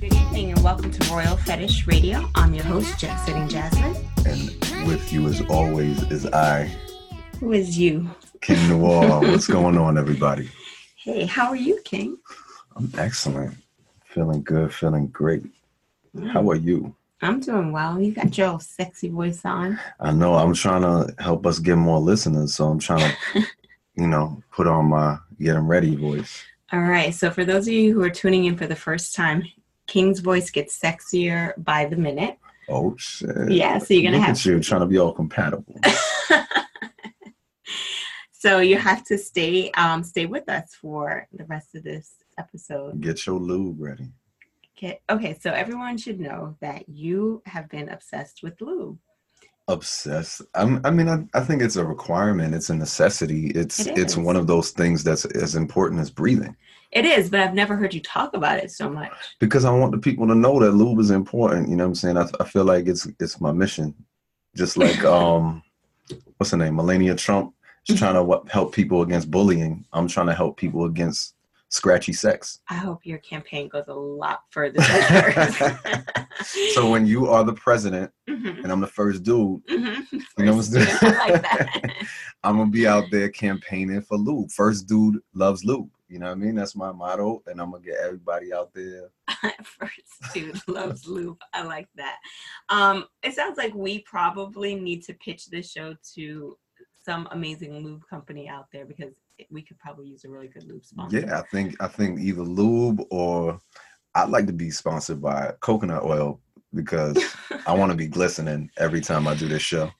Good evening and welcome to Royal Fetish Radio. I'm your host, Jet Setting Jasmine. And with you, as always, is I, Who is you? King Noir. What's going on, everybody? Hey, how are you, King? I'm excellent. Feeling good, feeling great. Mm. How are you? I'm doing well. You got your sexy voice on. I know I'm trying to help us get more listeners, so I'm trying to, you know, put on my getting ready voice. All right. So, for those of you who are tuning in for the first time, King's voice gets sexier by the minute. Oh shit! Yeah. So, you're going to Look have at you trying to be all compatible. so you have to stay um stay with us for the rest of this episode Get your lube ready. okay okay so everyone should know that you have been obsessed with lube Obsessed. I'm, I mean, I, I think it's a requirement. It's a necessity. It's It it's one of those things that's as important as breathing. it is but i've never heard you talk about it so much because I want the people to know that lube is important. You know what I'm saying? I, I feel like it's it's my mission. Just like um, what's her name, Melania Trump, she's trying to help people against bullying. I'm trying to help people against scratchy sex. i hope your campaign goes a lot further than. So when you are the president Mhm, and I'm the first dude, mhm. You know what's First, like that. I'm gonna be out there campaigning for lube. First dude loves lube. You know what I mean? That's my motto, and I'm gonna get everybody out there. First dude loves lube. I like that. Um, it sounds like we probably need to pitch this show to some amazing lube company out there because we could probably use a really good lube sponsor. Yeah, I think I think either lube or I'd like to be sponsored by coconut oil because I want to be glistening every time I do this show.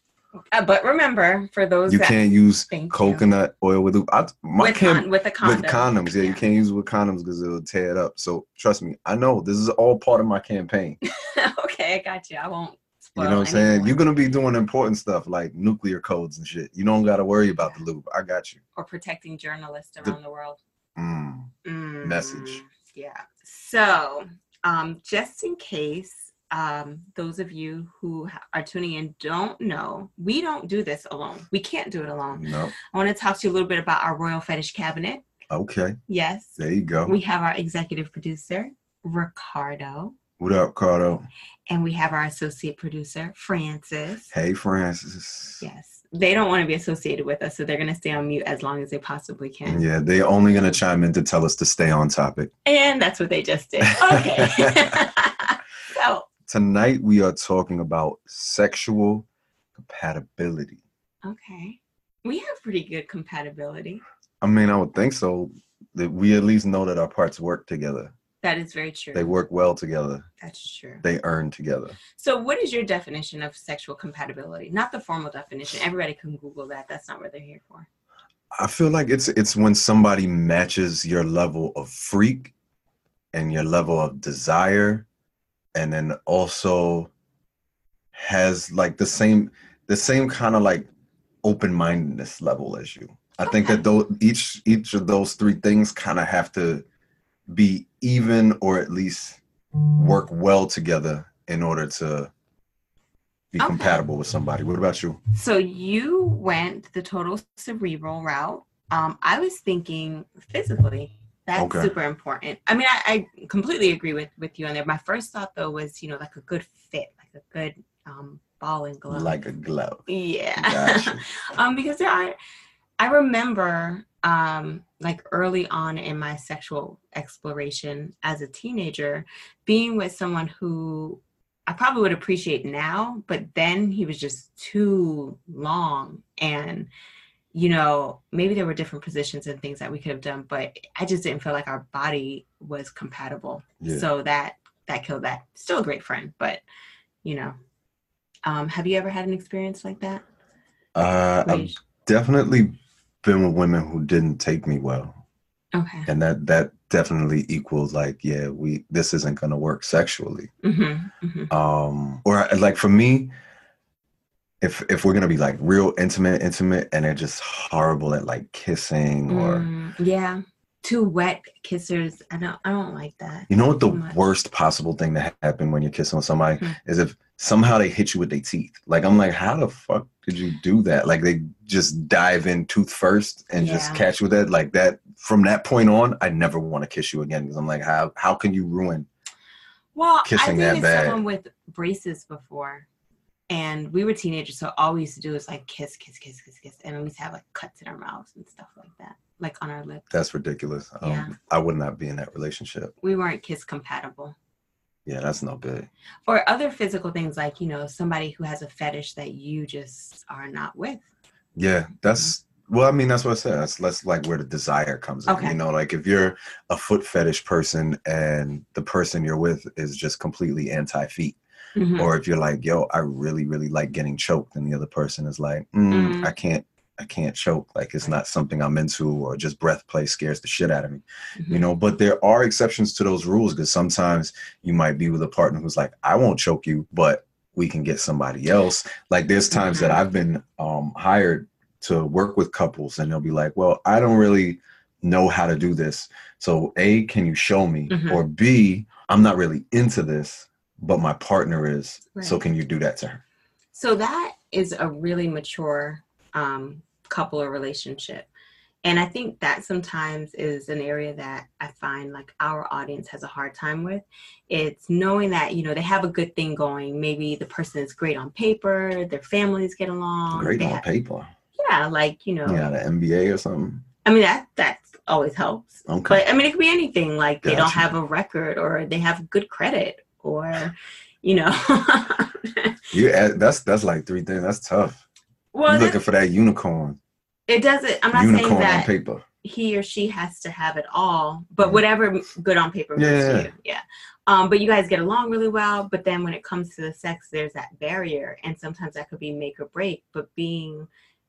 Uh, but remember, for those You can't use Thank you. coconut oil with lube. I, my with, cam- con- with a condom. with condoms. Yeah, you can't use it with condoms because it'll tear it up. So trust me, I know this is all part of my campaign. okay, I got you. I won't. You know what I'm saying? You're gonna be doing important stuff like nuclear codes and shit. You don't gotta worry about the lube. I got you. or protecting journalists around the world. Mm. Mm, Message. Yeah. So, um, just in case um, those of you who are tuning in don't know, we don't do this alone. We can't do it alone. No. I want to talk to you a little bit about our Royal Fetish Cabinet. Okay. Yes. There you go. We have our executive producer, Ricardo, what up, Cardo? and we have our associate producer, Francis. Hey, Francis. Yes. They don't want to be associated with us, so they're going to stay on mute as long as they possibly can. Yeah, they're only gonna chime in to tell us to stay on topic. And that's what they just did. Okay. so, Tonight we are talking about sexual compatibility. okay. We have pretty good compatibility. I mean, I would think so. That we at least know that our parts work together. That is very true. They work well together. That's true. They earn together. So, what is your definition of sexual compatibility? Not the formal definition. Everybody can Google that. That's not what they're here for. I feel like it's it's when somebody matches your level of freak and your level of desire and then also has like the same the same kind of like open-mindedness level as you. I think that though each each of those three things kind of have to be even or at least work well together in order to be Okay. compatible with somebody. What about you? So, you went the total cerebral route. Um, I was thinking physically. That's Okay. super important. I mean, I, I completely agree with with you on there. My first thought though was, you know, like a good fit, like a good um, ball and glove. Like a glove. Yeah. Gotcha. um, because there are, I remember um, like early on in my sexual exploration as a teenager, being with someone who I probably would appreciate now, but then he was just too long and you know, maybe there were different positions and things that we could have done, but I just didn't feel like our body was compatible. Yeah. So that that killed that. Still a great friend, but you know. Um, have you ever had an experience like that? Uh, I've definitely been with women who didn't take me well, Okay. and that that definitely equals like, yeah, we this isn't gonna work sexually. Mm-hmm, mm-hmm. Um, or like for me, if if we're gonna be like real intimate, intimate, and they're just horrible at like kissing or Mm, yeah. Two wet kissers. I don't. I don't like that. You know what the much. worst possible thing to happen when you're kissing with somebody Hmm. is if somehow they hit you with their teeth. Like I'm like, how the fuck did you do that? Like they just dive in tooth first and just catch you with that. Like that from that point on, I never want to kiss you again because I'm like, how how can you ruin? Well, kissing I that dated someone with braces before, and we were teenagers, so all we used to do was like kiss, kiss, kiss, kiss, kiss, and we used to have like cuts in our mouths and stuff like that, like on our lips. That's ridiculous. Um, Yeah. I would not be in that relationship. we weren't kiss compatible. Yeah, that's no good. Or other physical things like you know somebody who has a fetish that you just are not with. Yeah, that's well, I mean, that's what I said. That's that's like where the desire comes in. Okay. You know, like if you're a foot fetish person and the person you're with is just completely anti feet, Mhm. or if you're like, yo, I really, really like getting choked, and the other person is like, mm, Mm. I can't, I can't choke. Like it's not something I'm into, or just breath play scares the shit out of me. You Mhm. know, but there are exceptions to those rules because sometimes you might be with a partner who's like, I won't choke you, but we can get somebody else. Like there's times that Mhm. I've been um, hired to work with couples, and they'll be like, well, I don't really know how to do this. So A, can you show me? Mhm. Or B, I'm not really into this, but my partner is. So can you do that to her? So that is a really mature um, couple or relationship. And I think that sometimes is an area that I find like our audience has a hard time with. It's knowing that, you know, they have a good thing going. Maybe the person is great on paper, their families get along. Great on have- paper. Yeah, like, you know, Yeah, the MBA or something. I mean, that that always helps. Okay. But I mean, it could be anything. Like they don't have a record or they have good credit or, you know. you add, that's that's like three things. That's tough. Well, looking for that unicorn. it doesn't, I'm not unicorn saying on that paper. he or she has to have it all, but Mhm. whatever good on paper means Yeah. to you. Yeah. Um, but you guys get along really well. But then when it comes to the sex, there's that barrier. And sometimes that could be make or break. But being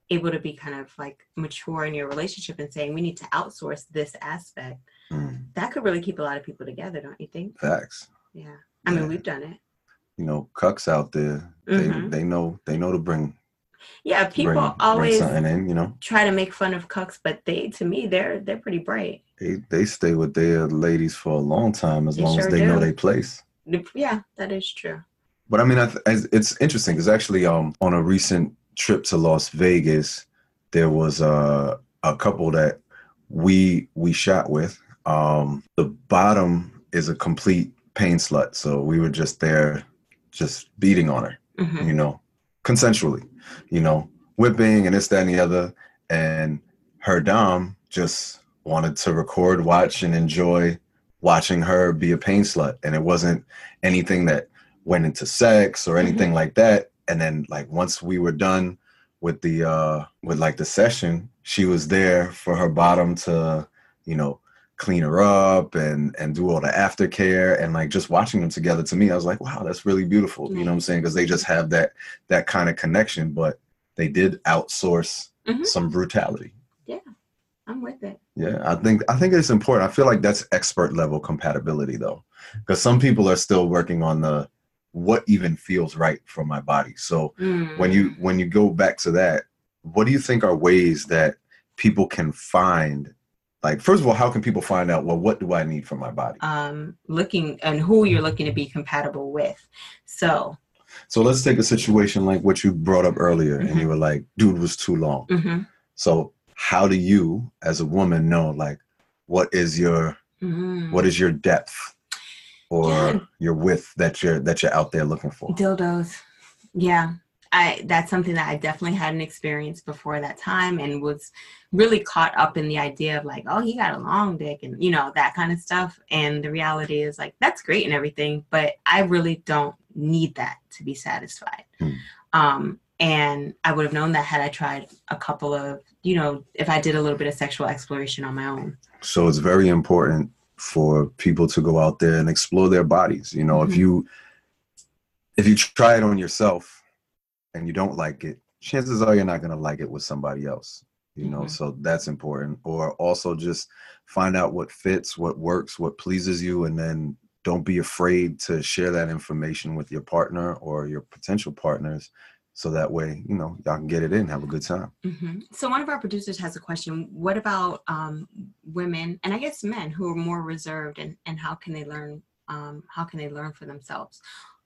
able to be kind of like mature in your relationship and saying we need to outsource this aspect, Mm, that could really keep a lot of people together, don't you think? facts. Yeah. I mean, we've done it. you know, cucks out there. They Mhm. they know they know to bring Yeah. People bring, always bring in. You know, try to make fun of cucks, but they, to me, they're they're pretty bright. they they stay with their ladies for a long time as They long as sure they know do. their place. Yeah, that is true. But I mean, I th- it's- interesting because actually, um, on a recent trip to Las Vegas, there was a a couple that we we shot with. Um, the bottom is a complete pain slut, so we were just there, just beating on her. Mhm. you know, consensually, you know, whipping and this, that, and the other. And her dom just wanted to record, watch, and enjoy watching her be a pain slut. And it wasn't anything that went into sex or anything like that. And then like once we were done with the uh with like the session, she was there for her bottom to, you know, clean her up and and do all the aftercare and like just watching them together to me i was like wow that's really beautiful you know what i'm saying because they just have that that kind of connection but they did outsource Mhm. some brutality Yeah I'm with it. yeah i think i think it's important i feel like that's expert level compatibility though because some people are still working on the what even feels right for my body so when you Mm. when you go back to that what do you think are ways that people can find like first of all how can people find out well what do i need for my body um looking and who you're looking to be compatible with. So So let's take a situation like what you brought up earlier, and Mm-hmm. you were like, dude was too long. mhm. So how do you, as a woman, know like what is your Mhm. what is your depth or Yeah. your width that you're that you're out there looking for? dildos yeah i that's something that i definitely hadn't experienced before that time and was really caught up in the idea of like oh he got a long dick and you know that kind of stuff and the reality is like that's great and everything but i really don't need that to be satisfied Hmm. um and i would have known that had i tried a couple of you know if i did a little bit of sexual exploration on my own So it's very important for people to go out there and explore their bodies. You know, if Mhm. you if you try it on yourself and you don't like it, chances are you're not gonna like it with somebody else. You know, Mhm. so that's important. Or also just find out what fits, what works, what pleases you, and then don't be afraid to share that information with your partner or your potential partners so that way you know y'all can get it in have a good time hmm So one of our producers has a question. What about um, women and I guess men who are more reserved and, and how can they learn um, how can they learn for themselves?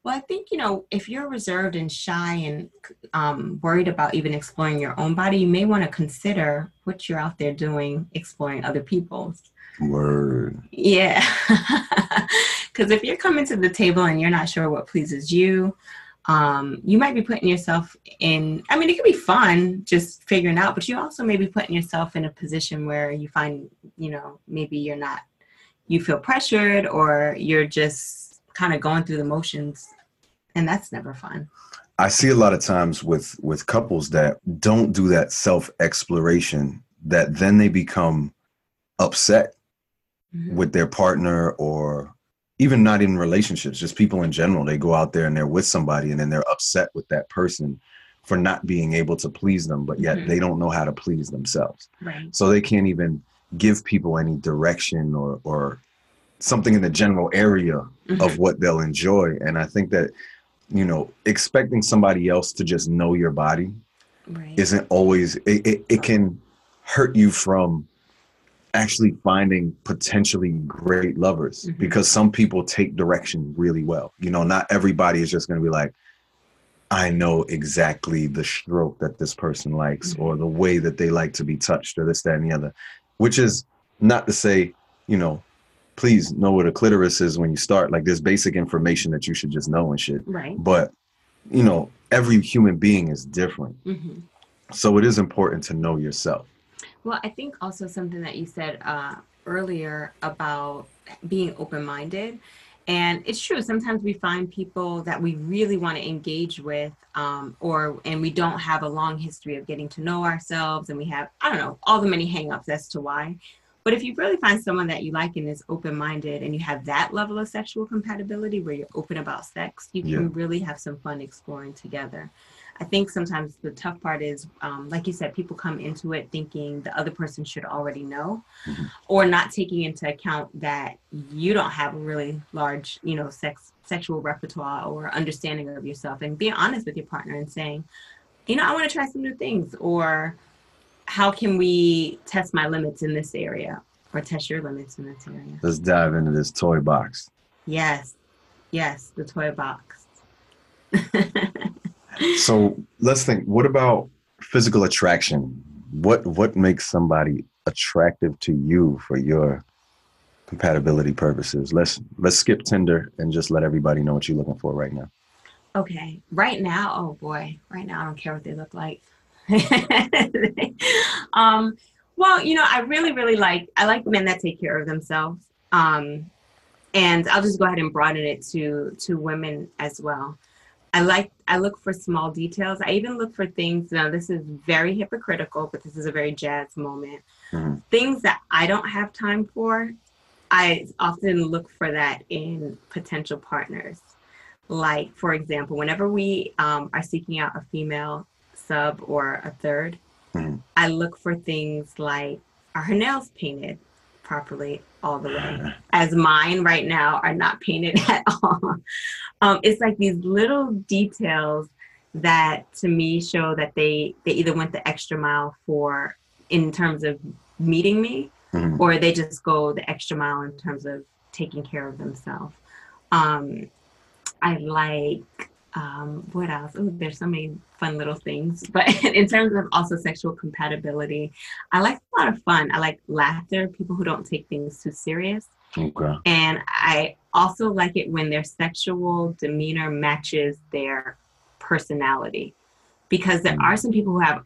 Well, I think you know if you're reserved and shy and um, worried about even exploring your own body, you may want to consider what you're out there doing, exploring other people's. word Yeah, because if you're coming to the table and you're not sure what pleases you, um, you might be putting yourself in. I mean, it could be fun just figuring out, but you also may be putting yourself in a position where you find, you know, maybe you're not, you feel pressured or you're just kind of going through the motions, and that's never fun. I see a lot of times with with couples that don't do that self exploration that then they become upset Mhm. with their partner or even not in relationships just people in general they go out there and they're with somebody and then they're upset with that person for not being able to please them but yet Mhm. they don't know how to please themselves Right. so they can't even give people any direction or or something in the general area Mhm. of what they'll enjoy and i think that you know expecting somebody else to just know your body right. isn't always it, it, it can hurt you from actually finding potentially great lovers Mhm. because some people take direction really well you know not everybody is just going to be like i know exactly the stroke that this person likes Mhm. or the way that they like to be touched or this that and the other which is not to say you know please know what a clitoris is when you start like there's basic information that you should just know and shit right. but you know every human being is different hmm so it is important to know yourself Well, I think also something that you said uh, earlier about being open minded. And it's true. Sometimes we find people that we really want to engage with, um, or and we don't have a long history of getting to know ourselves, and we have I don't know all the many hangups as to why. But if you really find someone that you like and is open minded, and you have that level of sexual compatibility where you're open about sex, you can Yeah. really have some fun exploring together. I think sometimes the tough part is, um, like you said, people come into it thinking the other person should already know, Mhm. or not taking into account that you don't have a really large, you know, sex sexual repertoire or understanding of yourself, and being honest with your partner and saying, you know, I want to try some new things, or how can we test my limits in this area, or test your limits in this area. let's dive into this toy box Yes, yes, the toy box. so let's think what about physical attraction what what makes somebody attractive to you for your compatibility purposes let's let's skip tinder and just let everybody know what you're looking for right now Okay, right now, oh boy, right now I don't care what they look like. um, well, you know, I really, really like I like men that take care of themselves. Um, and I'll just go ahead and broaden it to to women as well. I like I look for small details. I even look for things. Now, this is very hypocritical, but this is a very jazz moment. Mhm. Things that I don't have time for, I often look for that in potential partners like for example whenever we um, are seeking out a female sub or a 3rd Mhm. i look for things like are her nails painted properly all the way as mine right now are not painted at all um, it's like these little details that to me show that they they either went the extra mile for in terms of meeting me Mhm. or they just go the extra mile in terms of taking care of themselves. Um, I like um, what else? Oh, there's so many fun little things. But in terms of also sexual compatibility, I like a lot of fun. I like laughter, people who don't take things too serious. okay And I also like it when their sexual demeanor matches their personality. Because there are some people who have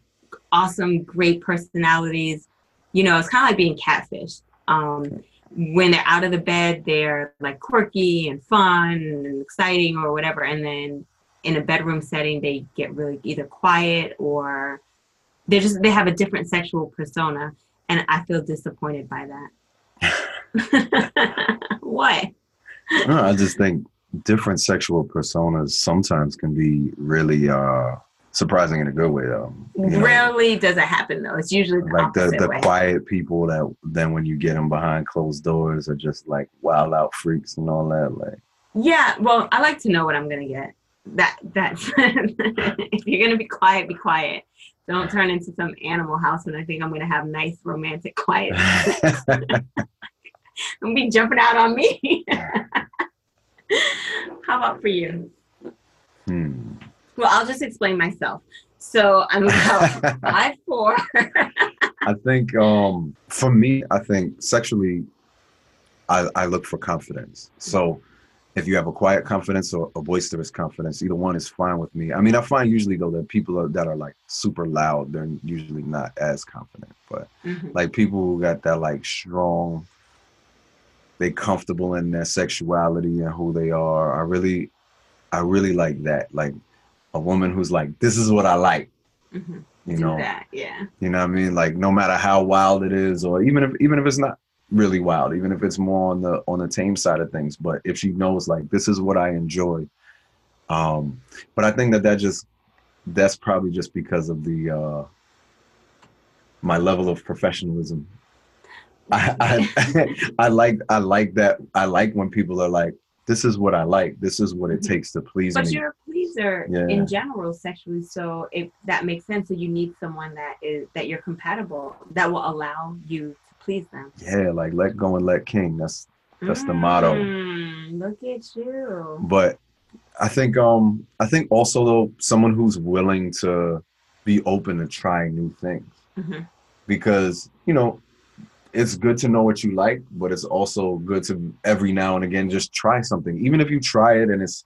awesome, great personalities. You know, it's kind of like being catfished. Um, when they're out of the bed, they're like quirky and fun and exciting or whatever. And then in a bedroom setting, they get really either quiet or they just they have a different sexual persona. And I feel disappointed by that. what? no, i just think different sexual personas sometimes can be really uh surprising in a good way though You know? Rarely does it happen though. It's usually the like the, the way. quiet people that then when you get them behind closed doors are just like wild out freaks and all that like Yeah, well, I like to know what I'm gonna get. That that's if you're gonna be quiet, be quiet. Don't turn into some animal house and I think I'm gonna have nice romantic quiet. I'm gonna be jumping out on me. How about for you? Hmm. Well, I'll just explain myself. So I'm about five four. I think um, for me, I think sexually, I, I look for confidence. So if you have a quiet confidence or a boisterous confidence, either one is fine with me. I mean, I find usually though that people are, that are like super loud, they're usually not as confident. But Mhm. like people who got that like strong, they comfortable in their sexuality and who they are. I really, I really like that. Like a woman who's like, this is what I like. Mhm. You Do know, that, yeah. you know what I mean? Like no matter how wild it is, or even if even if it's not really wild, even if it's more on the on the tame side of things. But if she knows like this is what I enjoy. Um, but I think that that just that's probably just because of the uh my level of professionalism. I I, I like I like that I like when people are like, this is what I like, this is what it takes to please But me. you're a pleaser Yeah. in general sexually, so if that makes sense, so you need someone that is that you're compatible that will allow you please them. Yeah, like let go and let king. That's That's the motto. Mm, Look at you. but I think um I think also though someone who's willing to be open to trying new things Mhm. because you know it's good to know what you like, but it's also good to every now and again just try something. Even if you try it and it's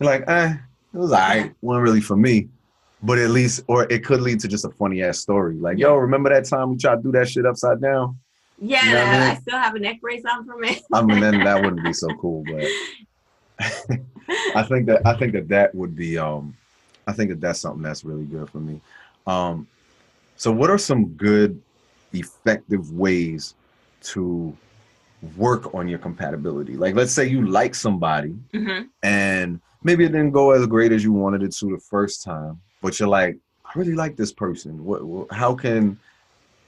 like, eh, it was alright, wasn't really for me. But at least, or it could lead to just a funny ass story. Like, yo, remember that time we tried to do that shit upside down? Yeah, You know I mean? I still have a neck brace on from it. I mean, then that wouldn't be so cool. But I think that I think that that would be um I think that that's something that's really good for me. Um so what are some good effective ways to work on your compatibility? Like let's say you like somebody Mhm. and maybe it didn't go as great as you wanted it to the first time, but you're like I really like this person. What, what how can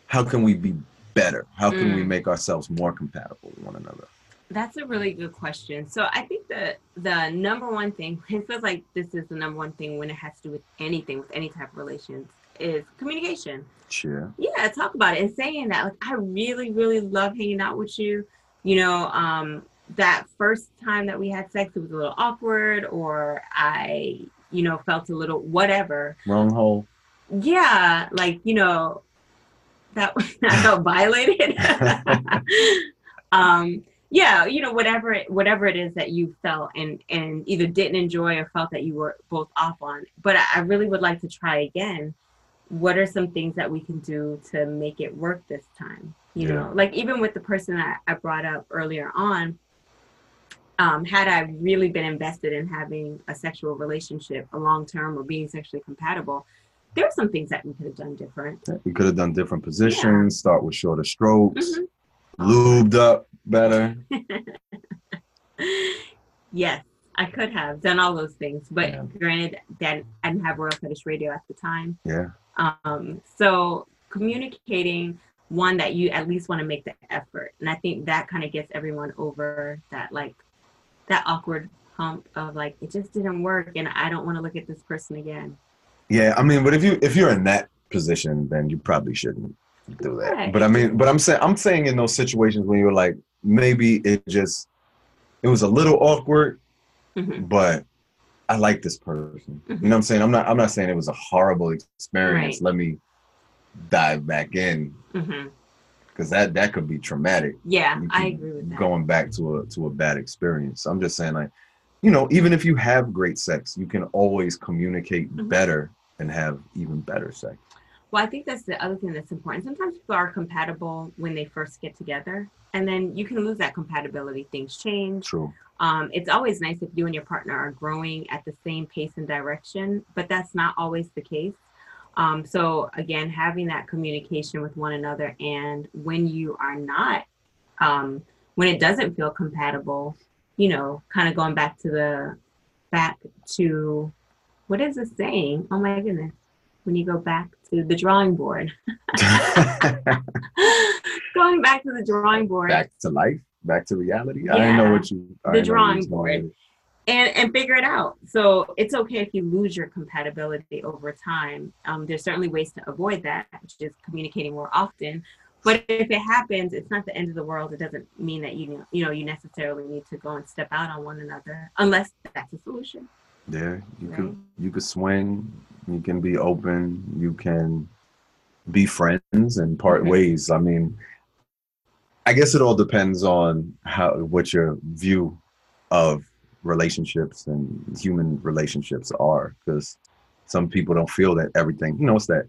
how can we be better? How can we Mm. make ourselves more compatible with one another? That's a really good question. So I think that the number one thing, it feels like this is the number one thing when it has to do with anything, with any type of relations, is communication. Share. Yeah, talk about it and saying that. Like, I really, really love hanging out with you. You know, um, that first time that we had sex, it was a little awkward, or I, you know, felt a little whatever. Wrong hole. Yeah, like you know, that I felt violated. um, yeah, you know, whatever it, whatever it is that you felt and and either didn't enjoy or felt that you were both off on. But I, I really would like to try again. What are some things that we can do to make it work this time? You Yeah. know, like even with the person that I brought up earlier on, um, had I really been invested in having a sexual relationship, a long term, or being sexually compatible, there are some things that we could have done different. We could have done different positions, start with shorter strokes, Mhm. lubed up better. yes, I could have done all those things, but Yeah. granted, that I didn't have Royal Fetish Radio at the time. Yeah. Um, so communicating one that you at least want to make the effort, and I think that kind of gets everyone over that like that awkward hump of like it just didn't work, and I don't want to look at this person again. Yeah, I mean, but if you if you're in that position, then you probably shouldn't do that. Right. But I mean, but I'm saying I'm saying in those situations when you're like maybe it just it was a little awkward, Mhm. but I like this person. Mhm. You know what I'm saying? I'm not I'm not saying it was a horrible experience. Right. Let me dive back in hmm because that that could be traumatic. Yeah, I agree with that. going back to a to a bad experience. I'm just saying like, you know, even if you have great sex, you can always communicate Mhm. better and have even better sex. Well, I think that's the other thing that's important. Sometimes people are compatible when they first get together, and then you can lose that compatibility. Things change. True. Um, it's always nice if you and your partner are growing at the same pace and direction, but that's not always the case. Um, so again, having that communication with one another, and when you are not, um, when it doesn't feel compatible, you know, kind of going back to the back to what is the saying? Oh my goodness, when you go back to the drawing board, going back to the drawing board. back to life, back to reality. I Yeah. didn't know what you. I The didn't know what you drawing board. And and figure it out. So it's okay if you lose your compatibility over time. Um, there's certainly ways to avoid that, which is communicating more often. But if it happens, it's not the end of the world. It doesn't mean that you you know you necessarily need to go and step out on one another unless that's a solution. Yeah, you right. could you could swing. You can be open. You can be friends and part mm-hmm. ways. I mean, I guess it all depends on how what your view of relationships and human relationships are because some people don't feel that everything you know it's that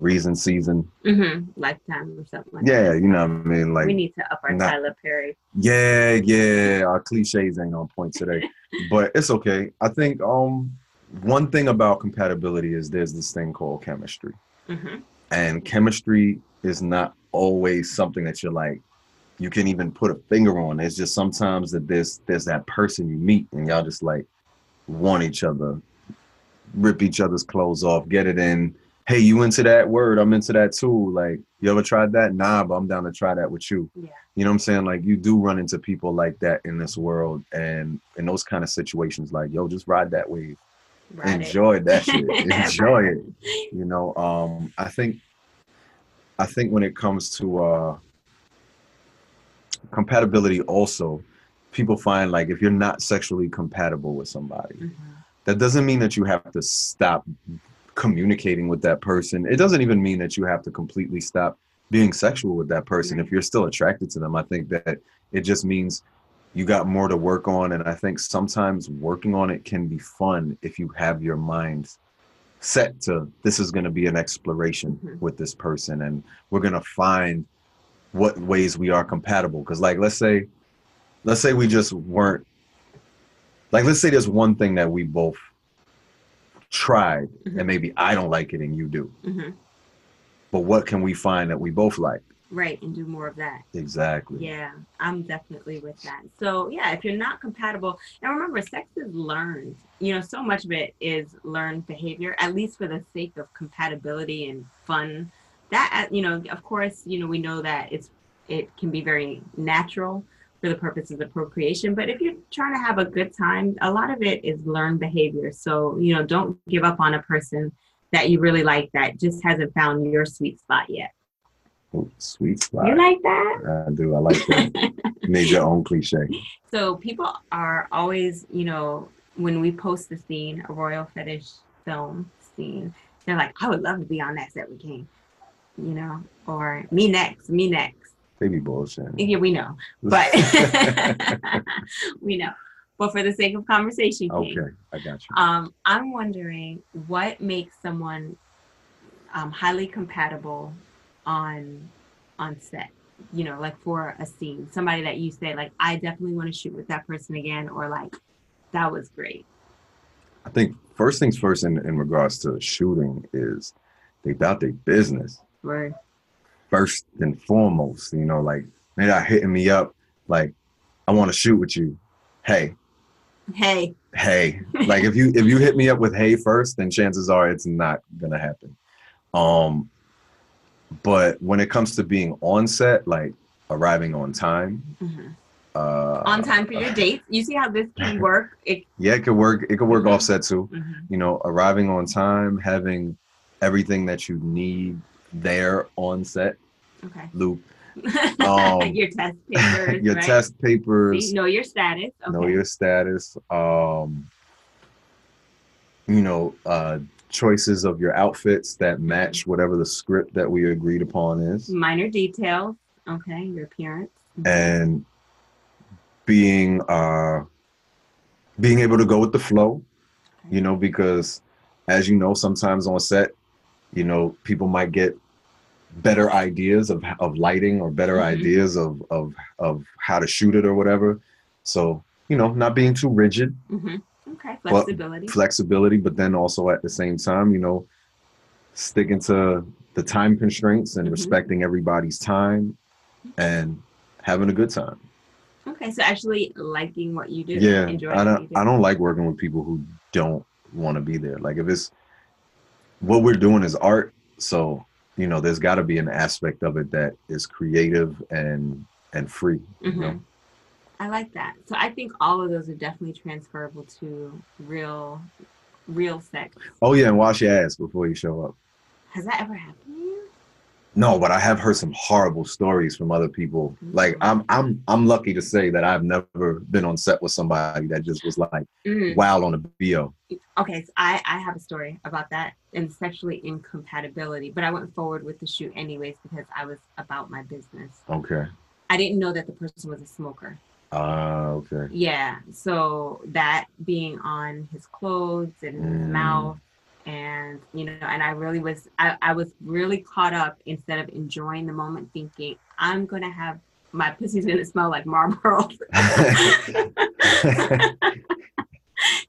reason season. Mm-hmm. lifetime or something like yeah that. you know what i mean? Like we need to up our not, tyler perry. Yeah yeah. Our cliches ain't on point today. But it's okay. I think um one thing about compatibility is there's this thing called chemistry. Mm-hmm. and chemistry is not always something that you're like you can even put a finger on. It's just sometimes that there's there's that person you meet and y'all just like want each other, rip each other's clothes off, get it in. Hey, you into that word? I'm into that too. Like, you ever tried that? Nah, but I'm down to try that with you. Yeah. You know what I'm saying? Like, you do run into people like that in this world, and in those kind of situations, like, yo, just ride that wave. Ride Enjoy it. that shit. Enjoy it. You know, um, I think, I think when it comes to uh, compatibility also people find like if you're not sexually compatible with somebody mm-hmm. that doesn't mean that you have to stop communicating with that person it doesn't even mean that you have to completely stop being sexual with that person if you're still attracted to them i think that it just means you got more to work on and i think sometimes working on it can be fun if you have your mind set to this is going to be an exploration mm-hmm. with this person and we're going to find what ways we are compatible. Because like let's say, let's say we just weren't like let's say there's one thing that we both tried mm-hmm. and maybe I don't like it and you do. Mm-hmm. But what can we find that we both like? Right, and do more of that. Exactly. Yeah, I'm definitely with that. So, yeah, if you're not compatible, and remember, sex is learned. You know, so much of it is learned behavior, at least for the sake of compatibility and fun that uh, you know of course you know we know that it's it can be very natural for the purposes of procreation but if you're trying to have a good time a lot of it is learned behavior. So you know don't give up on a person that you really like that just hasn't found your sweet spot yet. Sweet spot. You like that? I do. I like that. Made your own cliche. So people are always you know when we post the scene a royal fetish film scene they're like i would love to be on that set with king you know, or me next, me next. They be bullshit. Yeah, we know, but we know. But for the sake of conversation, King, okay, I got you. Um, I'm wondering what makes someone um, highly compatible on on set. You know, like for a scene, somebody that you say like, I definitely want to shoot with that person again, or like, that was great. I think first things first in, in regards to shooting is they about their business. Right. First and foremost, you know, like they're not hitting me up like, I want to shoot with you. Hey. Hey. Hey. like if you if you hit me up with hey first, then chances are it's not gonna happen. Um but when it comes to being on set, like arriving on time, mm-hmm. uh, on time for your dates. You see how this can work? It, yeah, it could work. It could work mm-hmm. offset too. Mm-hmm. You know, arriving on time, having everything that you need there on set. Okay. Loop. Um, your test papers. your right? test papers. know your status. Okay. Know your status. Um, you know, uh, choices of your outfits that match mm-hmm. whatever the script that we agreed upon is. Minor details. Okay, your appearance. Mm-hmm. And being uh being able to go with the flow, okay. you know, because as you know, sometimes on set, you know, people might get better ideas of, of lighting or better mm-hmm. ideas of, of, of how to shoot it or whatever. So, you know, not being too rigid. Mm-hmm. Okay, flexibility. flexibility, but then also at the same time, you know, sticking to the time constraints and mm-hmm. respecting everybody's time and having a good time. Okay, so actually liking what you do. Yeah, I don't. Do. I don't like working with people who don't want to be there. Like if it's what we're doing is art, so you know, there's got to be an aspect of it that is creative and and free. Mm-hmm. You know? I like that. So I think all of those are definitely transferable to real, real sex. Oh yeah, and wash your ass before you show up. Has that ever happened? No, but I have heard some horrible stories from other people. Like I'm I'm I'm lucky to say that I've never been on set with somebody that just was like Mhm. wild on the BO. Okay, so I, I have a story about that and sexually incompatibility, but I went forward with the shoot anyways because I was about my business. Okay. I didn't know that the person was a smoker. Ah, okay. Yeah, so that being on his clothes and his Mm. mouth, and you know, and I really was, I, I was really caught up instead of enjoying the moment, thinking I'm gonna have my pussy's gonna smell like Marlboro.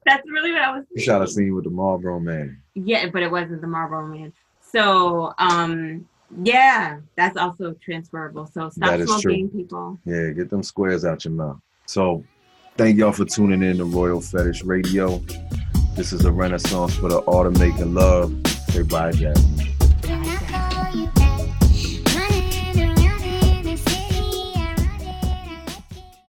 That's really what I was. You shot a scene with the Marlboro man. Yeah, but it wasn't the Marlboro Man. So, um, yeah, that's also transferable. So stop That is true. smoking, people. Yeah, get them squares out your mouth. So, thank y'all for tuning in to Royal Fetish Radio. This is a renaissance for the art love. Say bye, Jasmine.